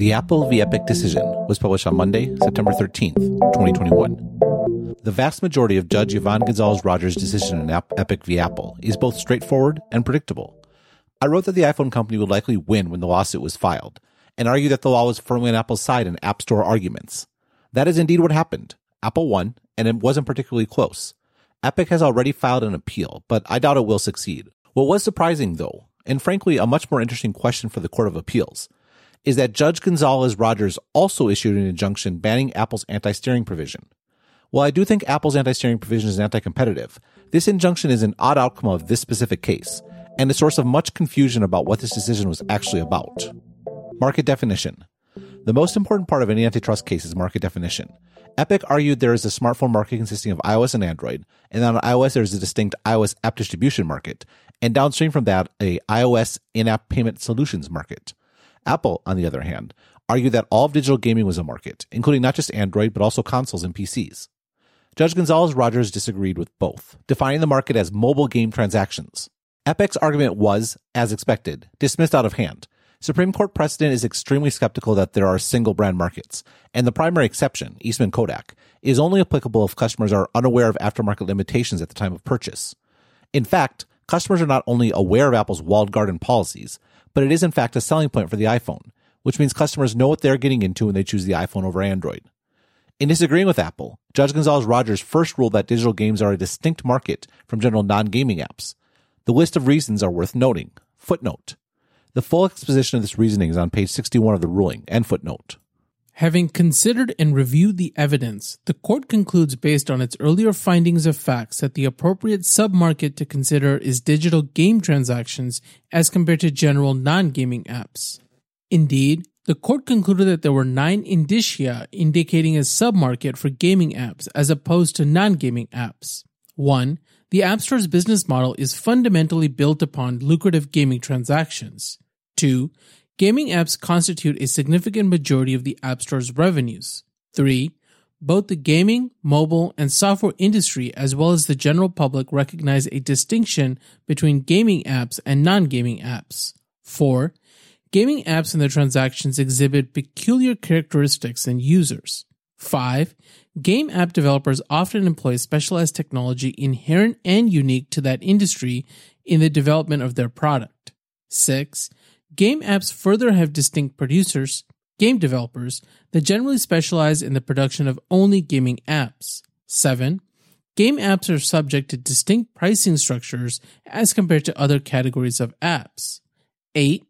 The Apple v. Epic decision was published on Monday, September 13th, 2021. The vast majority of Judge Yvonne Gonzalez Rogers' decision in Epic v. Apple is both straightforward and predictable. I wrote that the iPhone company would likely win when the lawsuit was filed, and argued that the law was firmly on Apple's side in App Store arguments. That is indeed what happened. Apple won, and it wasn't particularly close. Epic has already filed an appeal, but I doubt it will succeed. What was surprising, though, and frankly a much more interesting question for the Court of Appeals, is that Judge Gonzalez Rogers also issued an injunction banning Apple's anti steering provision. While I do think Apple's anti steering provision is anti competitive, this injunction is an odd outcome of this specific case, and a source of much confusion about what this decision was actually about. Market definition. The most important part of any antitrust case is market definition. Epic argued there is a smartphone market consisting of iOS and Android, and on iOS there is a distinct iOS app distribution market, and downstream from that, a iOS in-app payment solutions market. Apple, on the other hand, argued that all of digital gaming was a market, including not just Android, but also consoles and PCs. Judge Gonzalez Rogers disagreed with both, defining the market as mobile game transactions. Epic's argument was, as expected, dismissed out of hand. Supreme Court precedent is extremely skeptical that there are single brand markets, and the primary exception, Eastman Kodak, is only applicable if customers are unaware of aftermarket limitations at the time of purchase. In fact, customers are not only aware of Apple's walled garden policies, but it is in fact a selling point for the iPhone, which means customers know what they're getting into when they choose the iPhone over Android. In disagreeing with Apple, Judge Gonzalez Rogers first ruled that digital games are a distinct market from general non gaming apps. The list of reasons are worth noting. Footnote. The full exposition of this reasoning is on page 61 of the ruling and footnote. Having considered and reviewed the evidence, the court concludes based on its earlier findings of facts that the appropriate submarket to consider is digital game transactions as compared to general non-gaming apps. Indeed, the court concluded that there were nine indicia indicating a submarket for gaming apps as opposed to non-gaming apps. 1. The App Store's business model is fundamentally built upon lucrative gaming transactions. 2 gaming apps constitute a significant majority of the App Store's revenues. 3. Both the gaming, mobile, and software industry, as well as the general public, recognize a distinction between gaming apps and non gaming apps. 4. Gaming apps and their transactions exhibit peculiar characteristics in users. 5. Game app developers often employ specialized technology inherent and unique to that industry in the development of their product. 6. Game apps further have distinct producers, game developers, that generally specialize in the production of only gaming apps. 7. Game apps are subject to distinct pricing structures as compared to other categories of apps. 8.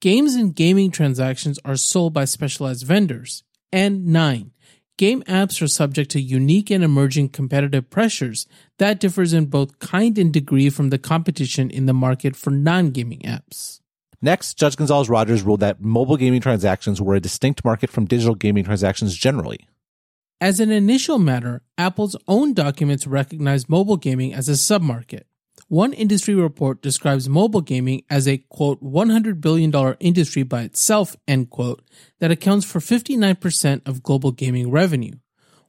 Games and gaming transactions are sold by specialized vendors. And 9. Game apps are subject to unique and emerging competitive pressures that differs in both kind and degree from the competition in the market for non-gaming apps. Next, Judge Gonzalez Rogers ruled that mobile gaming transactions were a distinct market from digital gaming transactions generally. As an initial matter, Apple's own documents recognize mobile gaming as a submarket. One industry report describes mobile gaming as a quote $100 billion industry by itself, end quote, that accounts for 59% of global gaming revenue.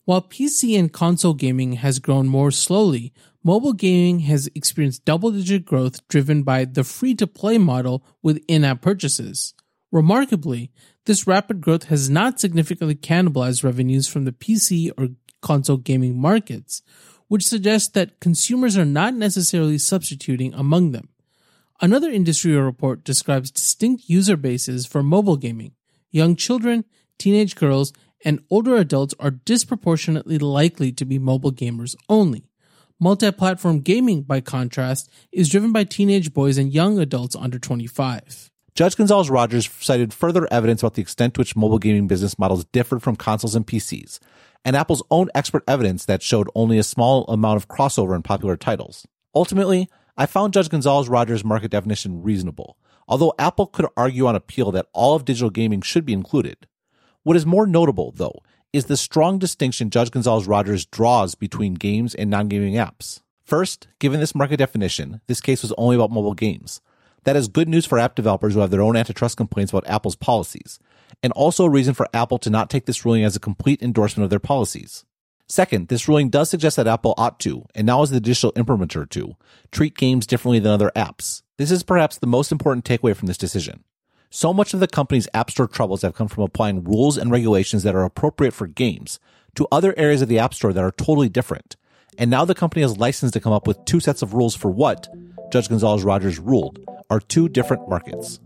While PC and console gaming has grown more slowly, mobile gaming has experienced double digit growth driven by the free to play model with in app purchases. Remarkably, this rapid growth has not significantly cannibalized revenues from the PC or console gaming markets, which suggests that consumers are not necessarily substituting among them. Another industry report describes distinct user bases for mobile gaming. Young children, teenage girls, and older adults are disproportionately likely to be mobile gamers only. Multi platform gaming, by contrast, is driven by teenage boys and young adults under 25. Judge Gonzalez Rogers cited further evidence about the extent to which mobile gaming business models differed from consoles and PCs, and Apple's own expert evidence that showed only a small amount of crossover in popular titles. Ultimately, I found Judge Gonzalez Rogers' market definition reasonable, although Apple could argue on appeal that all of digital gaming should be included. What is more notable, though, is the strong distinction Judge Gonzalez Rogers draws between games and non gaming apps. First, given this market definition, this case was only about mobile games. That is good news for app developers who have their own antitrust complaints about Apple's policies, and also a reason for Apple to not take this ruling as a complete endorsement of their policies. Second, this ruling does suggest that Apple ought to, and now is the digital implementer to, treat games differently than other apps. This is perhaps the most important takeaway from this decision. So much of the company's App Store troubles have come from applying rules and regulations that are appropriate for games to other areas of the App Store that are totally different. And now the company has licensed to come up with two sets of rules for what, Judge Gonzalez Rogers ruled, are two different markets.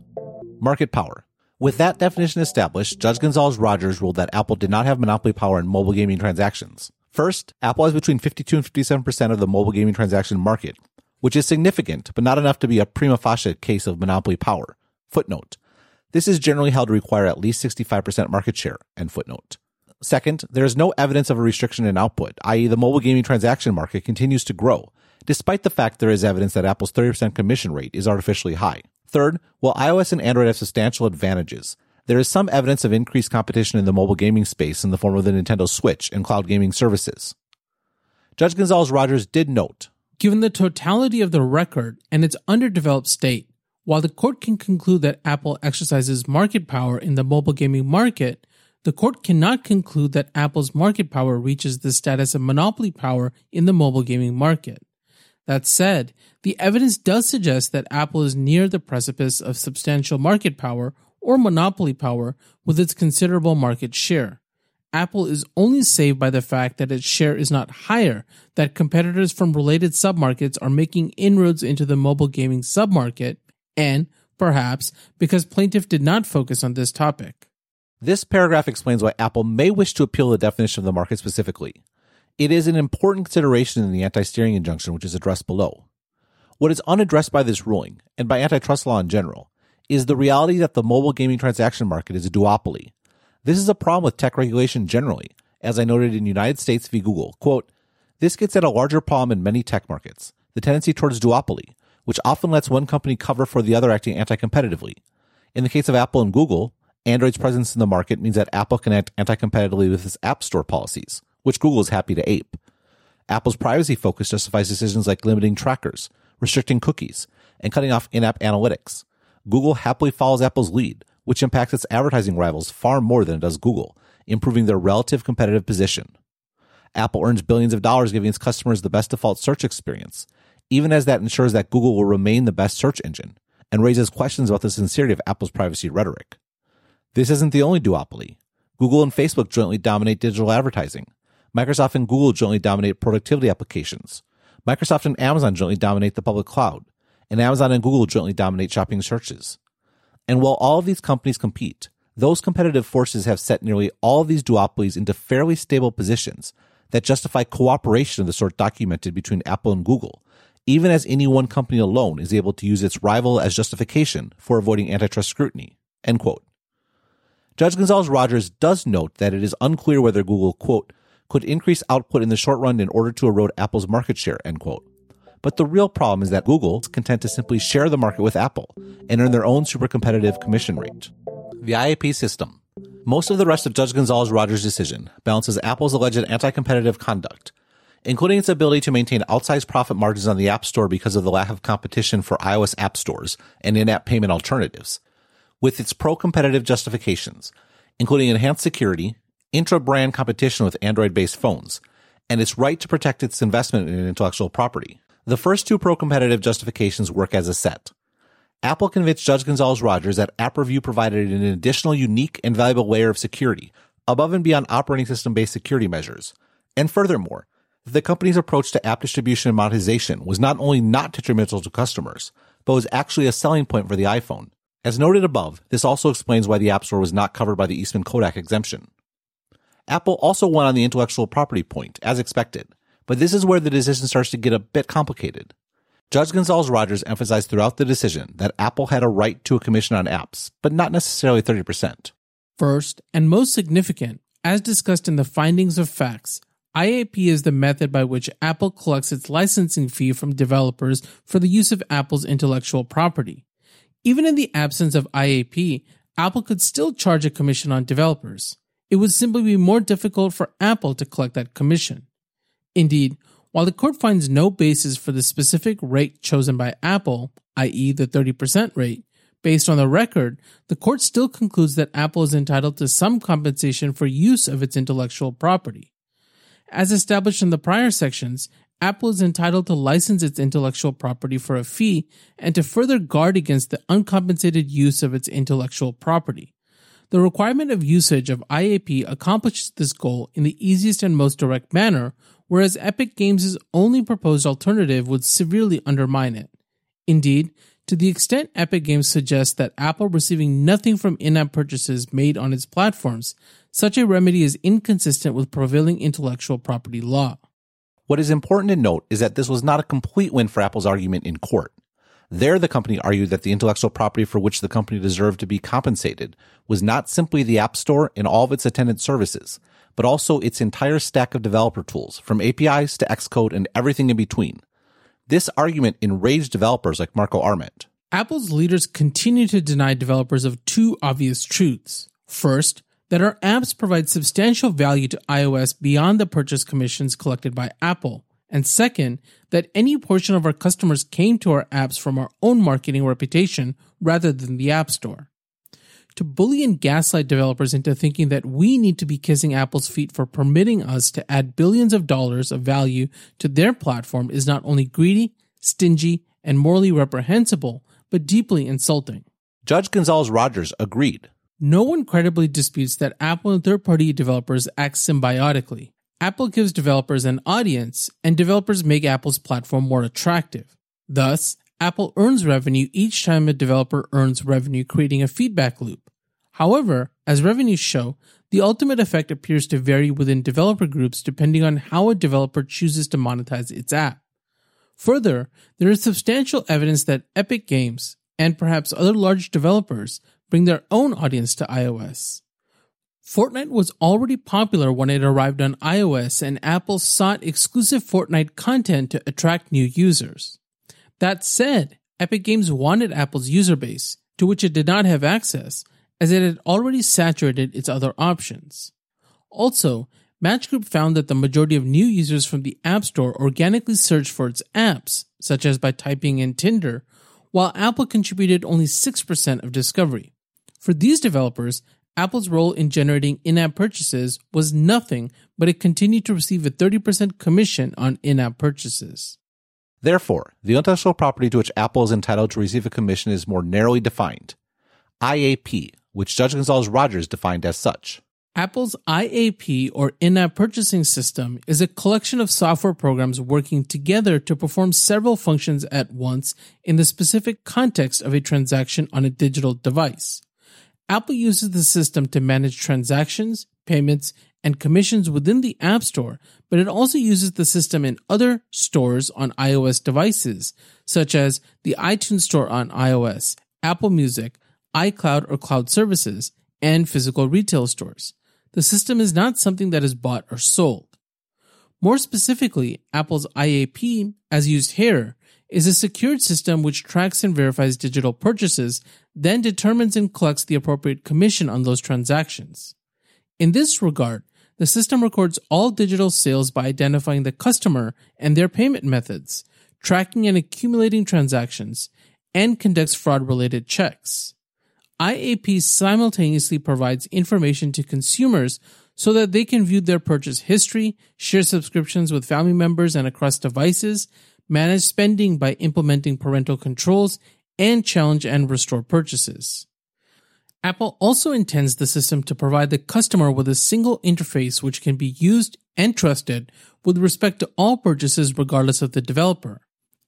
Market power. With that definition established, Judge Gonzalez Rogers ruled that Apple did not have monopoly power in mobile gaming transactions. First, Apple has between 52 and 57% of the mobile gaming transaction market, which is significant, but not enough to be a prima facie case of monopoly power. Footnote. This is generally held to require at least 65% market share, end footnote. Second, there is no evidence of a restriction in output, i.e., the mobile gaming transaction market continues to grow, despite the fact there is evidence that Apple's 30% commission rate is artificially high. Third, while iOS and Android have substantial advantages, there is some evidence of increased competition in the mobile gaming space in the form of the Nintendo Switch and cloud gaming services. Judge Gonzalez Rogers did note Given the totality of the record and its underdeveloped state, while the court can conclude that Apple exercises market power in the mobile gaming market, the court cannot conclude that Apple's market power reaches the status of monopoly power in the mobile gaming market. That said, the evidence does suggest that Apple is near the precipice of substantial market power or monopoly power with its considerable market share. Apple is only saved by the fact that its share is not higher, that competitors from related submarkets are making inroads into the mobile gaming submarket, and, perhaps, because plaintiff did not focus on this topic. This paragraph explains why Apple may wish to appeal the definition of the market specifically. It is an important consideration in the anti steering injunction, which is addressed below. What is unaddressed by this ruling, and by antitrust law in general, is the reality that the mobile gaming transaction market is a duopoly. This is a problem with tech regulation generally, as I noted in United States v. Google. Quote, this gets at a larger problem in many tech markets, the tendency towards duopoly, which often lets one company cover for the other acting anti-competitively. In the case of Apple and Google, Android's presence in the market means that Apple can act anti-competitively with its App Store policies which Google is happy to ape. Apple's privacy focus justifies decisions like limiting trackers, restricting cookies, and cutting off in-app analytics. Google happily follows Apple's lead, which impacts its advertising rivals far more than it does Google, improving their relative competitive position. Apple earns billions of dollars giving its customers the best default search experience, even as that ensures that Google will remain the best search engine, and raises questions about the sincerity of Apple's privacy rhetoric. This isn't the only duopoly. Google and Facebook jointly dominate digital advertising, Microsoft and Google jointly dominate productivity applications. Microsoft and Amazon jointly dominate the public cloud. And Amazon and Google jointly dominate shopping searches. And while all of these companies compete, those competitive forces have set nearly all of these duopolies into fairly stable positions that justify cooperation of the sort documented between Apple and Google, even as any one company alone is able to use its rival as justification for avoiding antitrust scrutiny. End quote. Judge Gonzalez Rogers does note that it is unclear whether Google, quote, could increase output in the short run in order to erode Apple's market share, end quote. But the real problem is that Google is content to simply share the market with Apple and earn their own super competitive commission rate. The IAP system. Most of the rest of Judge Gonzalez Rogers' decision balances Apple's alleged anti competitive conduct, including its ability to maintain outsized profit margins on the App Store because of the lack of competition for iOS app stores and in app payment alternatives, with its pro competitive justifications, including enhanced security, intra-brand competition with Android-based phones, and its right to protect its investment in intellectual property. The first two pro-competitive justifications work as a set. Apple convinced Judge Gonzalez Rogers that App Review provided an additional unique and valuable layer of security above and beyond operating system based security measures. And furthermore, the company's approach to app distribution and monetization was not only not detrimental to customers, but was actually a selling point for the iPhone. As noted above, this also explains why the App Store was not covered by the Eastman Kodak exemption. Apple also won on the intellectual property point, as expected, but this is where the decision starts to get a bit complicated. Judge Gonzalez Rogers emphasized throughout the decision that Apple had a right to a commission on apps, but not necessarily 30%. First, and most significant, as discussed in the findings of facts, IAP is the method by which Apple collects its licensing fee from developers for the use of Apple's intellectual property. Even in the absence of IAP, Apple could still charge a commission on developers it would simply be more difficult for Apple to collect that commission. Indeed, while the court finds no basis for the specific rate chosen by Apple, i.e., the 30% rate, based on the record, the court still concludes that Apple is entitled to some compensation for use of its intellectual property. As established in the prior sections, Apple is entitled to license its intellectual property for a fee and to further guard against the uncompensated use of its intellectual property. The requirement of usage of IAP accomplishes this goal in the easiest and most direct manner, whereas Epic Games' only proposed alternative would severely undermine it. Indeed, to the extent Epic Games suggests that Apple receiving nothing from in-app purchases made on its platforms, such a remedy is inconsistent with prevailing intellectual property law. What is important to note is that this was not a complete win for Apple's argument in court. There, the company argued that the intellectual property for which the company deserved to be compensated was not simply the App Store and all of its attendant services, but also its entire stack of developer tools, from APIs to Xcode and everything in between. This argument enraged developers like Marco Arment. Apple's leaders continue to deny developers of two obvious truths. First, that our apps provide substantial value to iOS beyond the purchase commissions collected by Apple. And second, that any portion of our customers came to our apps from our own marketing reputation rather than the App Store. To bully and gaslight developers into thinking that we need to be kissing Apple's feet for permitting us to add billions of dollars of value to their platform is not only greedy, stingy, and morally reprehensible, but deeply insulting. Judge Gonzalez Rogers agreed. No one credibly disputes that Apple and third party developers act symbiotically. Apple gives developers an audience, and developers make Apple's platform more attractive. Thus, Apple earns revenue each time a developer earns revenue, creating a feedback loop. However, as revenues show, the ultimate effect appears to vary within developer groups depending on how a developer chooses to monetize its app. Further, there is substantial evidence that Epic Games, and perhaps other large developers, bring their own audience to iOS. Fortnite was already popular when it arrived on iOS, and Apple sought exclusive Fortnite content to attract new users. That said, Epic Games wanted Apple's user base, to which it did not have access, as it had already saturated its other options. Also, Match Group found that the majority of new users from the App Store organically searched for its apps, such as by typing in Tinder, while Apple contributed only 6% of discovery. For these developers, Apple's role in generating in app purchases was nothing, but it continued to receive a 30% commission on in app purchases. Therefore, the intellectual property to which Apple is entitled to receive a commission is more narrowly defined IAP, which Judge Gonzalez Rogers defined as such. Apple's IAP or in app purchasing system is a collection of software programs working together to perform several functions at once in the specific context of a transaction on a digital device. Apple uses the system to manage transactions, payments, and commissions within the App Store, but it also uses the system in other stores on iOS devices, such as the iTunes Store on iOS, Apple Music, iCloud or cloud services, and physical retail stores. The system is not something that is bought or sold. More specifically, Apple's IAP, as used here, is a secured system which tracks and verifies digital purchases, then determines and collects the appropriate commission on those transactions. In this regard, the system records all digital sales by identifying the customer and their payment methods, tracking and accumulating transactions, and conducts fraud related checks. IAP simultaneously provides information to consumers so that they can view their purchase history, share subscriptions with family members and across devices, manage spending by implementing parental controls, and challenge and restore purchases. Apple also intends the system to provide the customer with a single interface which can be used and trusted with respect to all purchases regardless of the developer.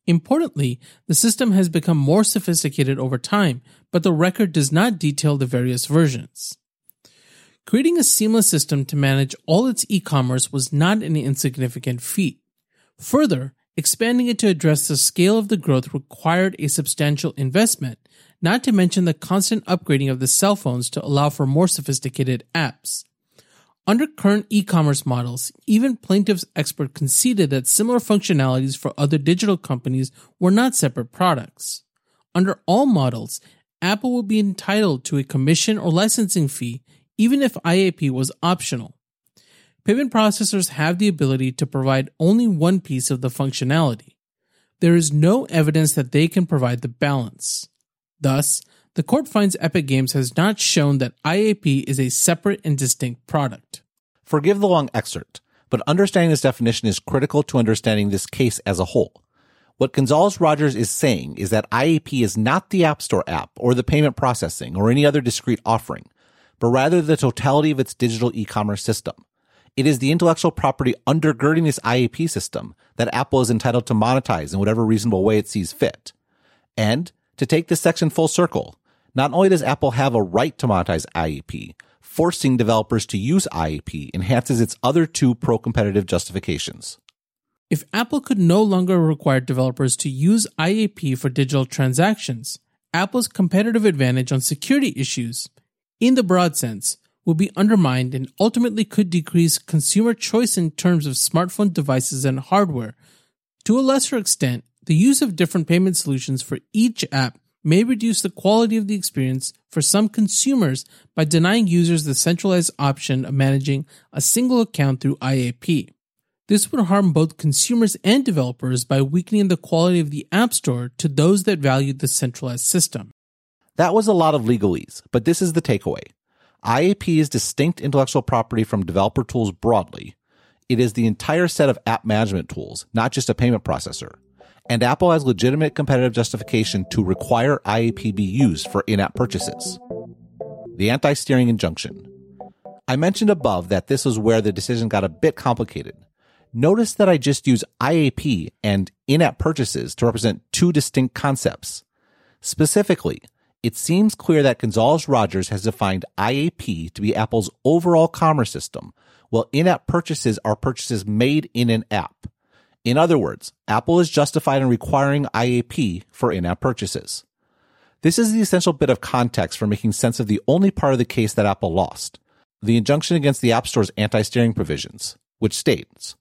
Importantly, the system has become more sophisticated over time, but the record does not detail the various versions. Creating a seamless system to manage all its e-commerce was not an insignificant feat. Further, expanding it to address the scale of the growth required a substantial investment, not to mention the constant upgrading of the cell phones to allow for more sophisticated apps. Under current e-commerce models, even plaintiffs' expert conceded that similar functionalities for other digital companies were not separate products. Under all models, Apple would be entitled to a commission or licensing fee even if IAP was optional. Payment processors have the ability to provide only one piece of the functionality. There is no evidence that they can provide the balance. Thus, the court finds Epic Games has not shown that IAP is a separate and distinct product. Forgive the long excerpt, but understanding this definition is critical to understanding this case as a whole. What Gonzalez Rogers is saying is that IAP is not the App Store app or the payment processing or any other discrete offering, but rather the totality of its digital e-commerce system. It is the intellectual property undergirding this IAP system that Apple is entitled to monetize in whatever reasonable way it sees fit. And to take this section full circle, not only does Apple have a right to monetize IAP, forcing developers to use IAP enhances its other two pro-competitive justifications. If Apple could no longer require developers to use IAP for digital transactions, Apple's competitive advantage on security issues, in the broad sense, will be undermined and ultimately could decrease consumer choice in terms of smartphone devices and hardware. To a lesser extent, the use of different payment solutions for each app may reduce the quality of the experience for some consumers by denying users the centralized option of managing a single account through IAP. This would harm both consumers and developers by weakening the quality of the App Store to those that value the centralized system. That was a lot of legalese, but this is the takeaway. IAP is distinct intellectual property from developer tools broadly. It is the entire set of app management tools, not just a payment processor. And Apple has legitimate competitive justification to require IAP be used for in-app purchases. The anti-steering injunction. I mentioned above that this was where the decision got a bit complicated. Notice that I just use IAP and in-app purchases to represent two distinct concepts. Specifically, it seems clear that Gonzalez Rogers has defined IAP to be Apple's overall commerce system, while in-app purchases are purchases made in an app. In other words, Apple is justified in requiring IAP for in-app purchases. This is the essential bit of context for making sense of the only part of the case that Apple lost, the injunction against the App Store's anti-steering provisions, which states,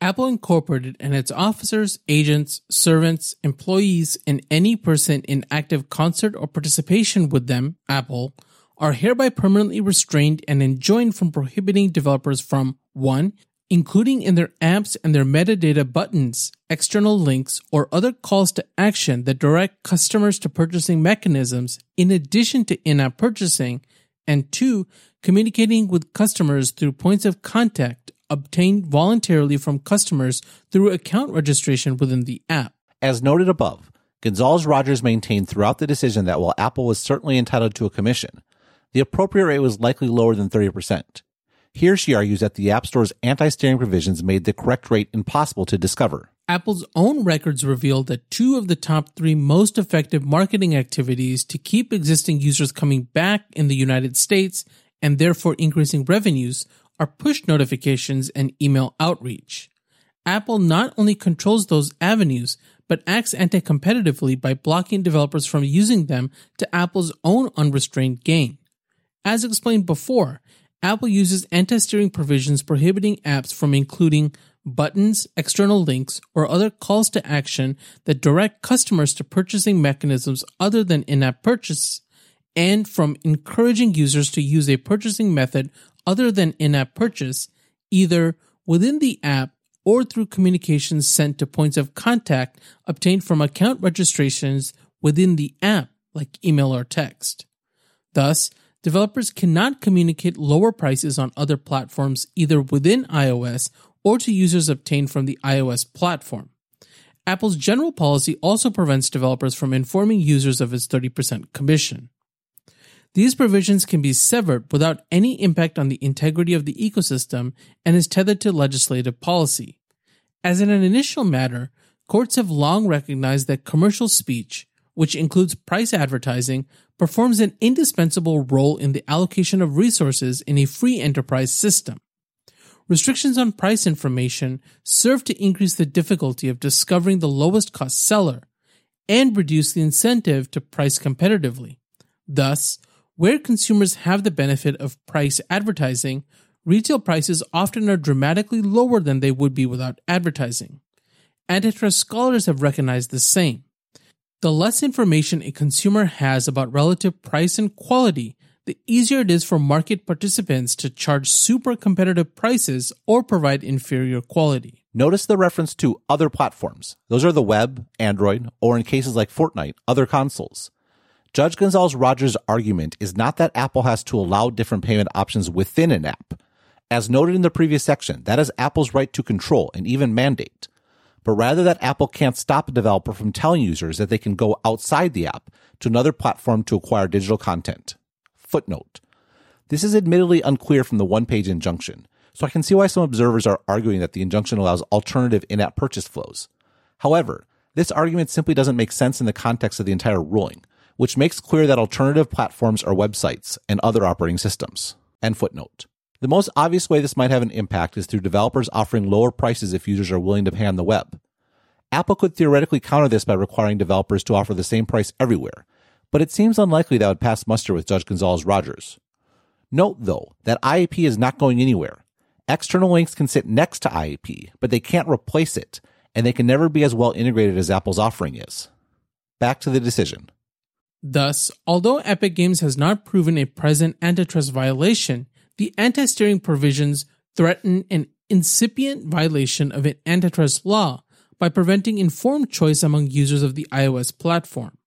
Apple Incorporated and its officers, agents, servants, employees, and any person in active concert or participation with them, Apple, are hereby permanently restrained and enjoined from prohibiting developers from 1. Including in their apps and their metadata buttons, external links, or other calls to action that direct customers to purchasing mechanisms in addition to in app purchasing, and 2. Communicating with customers through points of contact obtained voluntarily from customers through account registration within the app. As noted above, Gonzalez Rogers maintained throughout the decision that while Apple was certainly entitled to a commission, the appropriate rate was likely lower than 30%. Here she argues that the App Store's anti steering provisions made the correct rate impossible to discover. Apple's own records reveal that two of the top three most effective marketing activities to keep existing users coming back in the United States and therefore increasing revenues are push notifications and email outreach. Apple not only controls those avenues, but acts anti competitively by blocking developers from using them to Apple's own unrestrained gain. As explained before, Apple uses anti steering provisions prohibiting apps from including buttons, external links, or other calls to action that direct customers to purchasing mechanisms other than in app purchase, and from encouraging users to use a purchasing method other than in app purchase, either within the app or through communications sent to points of contact obtained from account registrations within the app, like email or text. Thus, developers cannot communicate lower prices on other platforms either within iOS or to users obtained from the iOS platform. Apple's general policy also prevents developers from informing users of its 30% commission. These provisions can be severed without any impact on the integrity of the ecosystem and is tethered to legislative policy. As in an initial matter, courts have long recognized that commercial speech, which includes price advertising, performs an indispensable role in the allocation of resources in a free enterprise system. Restrictions on price information serve to increase the difficulty of discovering the lowest cost seller and reduce the incentive to price competitively. Thus, where consumers have the benefit of price advertising, retail prices often are dramatically lower than they would be without advertising. Antitrust scholars have recognized the same. The less information a consumer has about relative price and quality, the easier it is for market participants to charge super competitive prices or provide inferior quality. Notice the reference to other platforms. Those are the web, Android, or in cases like Fortnite, other consoles. Judge Gonzalez Rogers' argument is not that Apple has to allow different payment options within an app. As noted in the previous section, that is Apple's right to control and even mandate. But rather that Apple can't stop a developer from telling users that they can go outside the app to another platform to acquire digital content. Footnote. This is admittedly unclear from the one page injunction, so I can see why some observers are arguing that the injunction allows alternative in app purchase flows. However, this argument simply doesn't make sense in the context of the entire ruling, which makes clear that alternative platforms are websites and other operating systems. End footnote. The most obvious way this might have an impact is through developers offering lower prices if users are willing to pay on the web. Apple could theoretically counter this by requiring developers to offer the same price everywhere, but it seems unlikely that would pass muster with Judge Gonzalez Rogers. Note, though, that IAP is not going anywhere. External links can sit next to IAP, but they can't replace it, and they can never be as well integrated as Apple's offering is. Back to the decision. Thus, although Epic Games has not proven a present antitrust violation, the anti steering provisions threaten an incipient violation of an antitrust law by preventing informed choice among users of the iOS platform.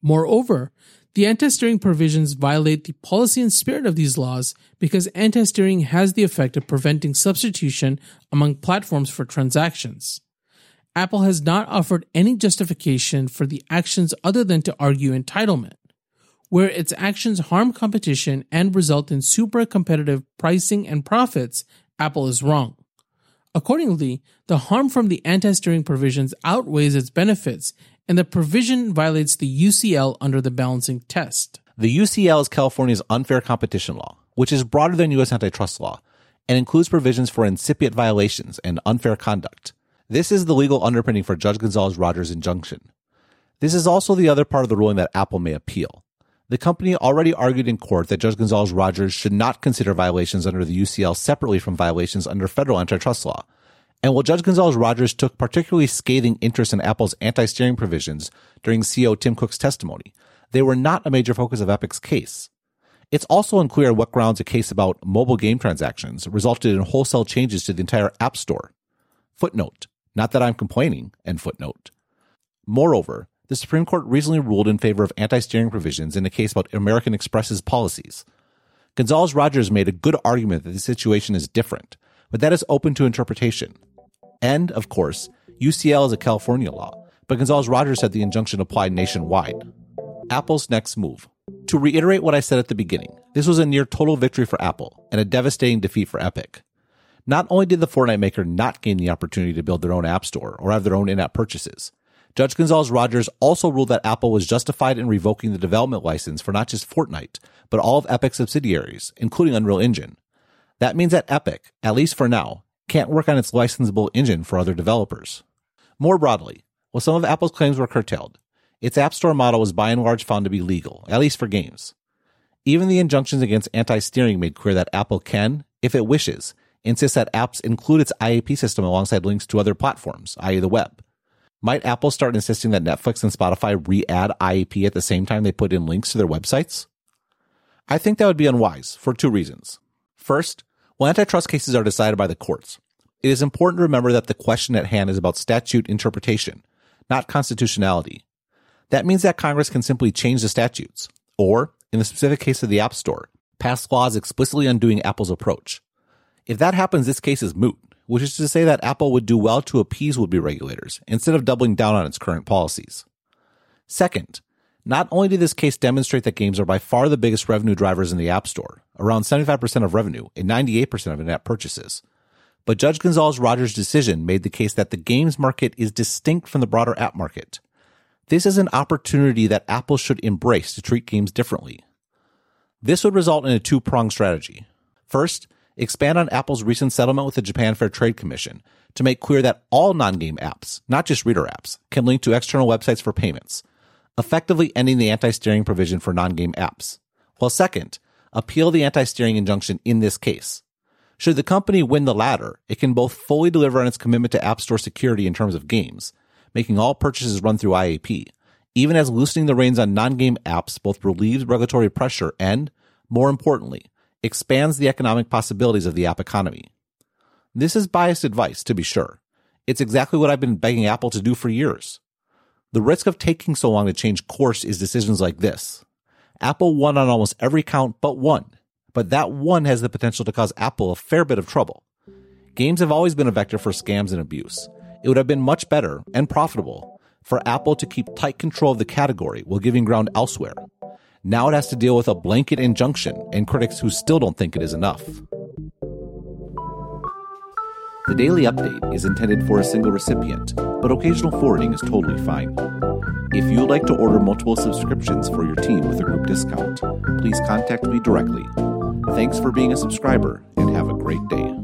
Moreover, the anti steering provisions violate the policy and spirit of these laws because anti steering has the effect of preventing substitution among platforms for transactions. Apple has not offered any justification for the actions other than to argue entitlement. Where its actions harm competition and result in super competitive pricing and profits, Apple is wrong. Accordingly, the harm from the anti steering provisions outweighs its benefits, and the provision violates the UCL under the balancing test. The UCL is California's unfair competition law, which is broader than U.S. antitrust law and includes provisions for incipient violations and unfair conduct. This is the legal underpinning for Judge Gonzalez Rogers' injunction. This is also the other part of the ruling that Apple may appeal. The company already argued in court that Judge Gonzalez Rogers should not consider violations under the UCL separately from violations under federal antitrust law. And while Judge Gonzalez Rogers took particularly scathing interest in Apple's anti steering provisions during CEO Tim Cook's testimony, they were not a major focus of Epic's case. It's also unclear what grounds a case about mobile game transactions resulted in wholesale changes to the entire App Store. Footnote. Not that I'm complaining, end footnote. Moreover, the Supreme Court recently ruled in favor of anti steering provisions in a case about American Express's policies. Gonzalez Rogers made a good argument that the situation is different, but that is open to interpretation. And, of course, UCL is a California law, but Gonzalez Rogers said the injunction applied nationwide. Apple's next move. To reiterate what I said at the beginning, this was a near total victory for Apple and a devastating defeat for Epic. Not only did the Fortnite maker not gain the opportunity to build their own app store or have their own in-app purchases, Judge Gonzalez Rogers also ruled that Apple was justified in revoking the development license for not just Fortnite, but all of Epic's subsidiaries, including Unreal Engine. That means that Epic, at least for now, can't work on its licensable engine for other developers. More broadly, while some of Apple's claims were curtailed, its App Store model was by and large found to be legal, at least for games. Even the injunctions against anti steering made clear that Apple can, if it wishes, insists that apps include its IAP system alongside links to other platforms, i.e., the web. Might Apple start insisting that Netflix and Spotify re add IAP at the same time they put in links to their websites? I think that would be unwise for two reasons. First, while antitrust cases are decided by the courts, it is important to remember that the question at hand is about statute interpretation, not constitutionality. That means that Congress can simply change the statutes, or, in the specific case of the App Store, pass laws explicitly undoing Apple's approach. If that happens, this case is moot, which is to say that Apple would do well to appease would be regulators instead of doubling down on its current policies. Second, not only did this case demonstrate that games are by far the biggest revenue drivers in the App Store, around 75% of revenue and 98% of in-app purchases, but Judge Gonzalez Rogers' decision made the case that the games market is distinct from the broader app market. This is an opportunity that Apple should embrace to treat games differently. This would result in a two-pronged strategy. First, expand on Apple's recent settlement with the Japan Fair Trade Commission to make clear that all non-game apps, not just reader apps, can link to external websites for payments, effectively ending the anti-steering provision for non-game apps. While second, appeal the anti-steering injunction in this case. Should the company win the latter, it can both fully deliver on its commitment to App Store security in terms of games, making all purchases run through IAP, even as loosening the reins on non-game apps both relieves regulatory pressure and, more importantly, expands the economic possibilities of the app economy. This is biased advice, to be sure. It's exactly what I've been begging Apple to do for years. The risk of taking so long to change course is decisions like this. Apple won on almost every count but one. but that one has the potential to cause Apple a fair bit of trouble. Games have always been a vector for scams and abuse. It would have been much better and profitable for Apple to keep tight control of the category while giving ground elsewhere. Now it has to deal with a blanket injunction and critics who still don't think it is enough. The daily update is intended for a single recipient, but occasional forwarding is totally fine. If you would like to order multiple subscriptions for your team with a group discount, please contact me directly. Thanks for being a subscriber and have a great day.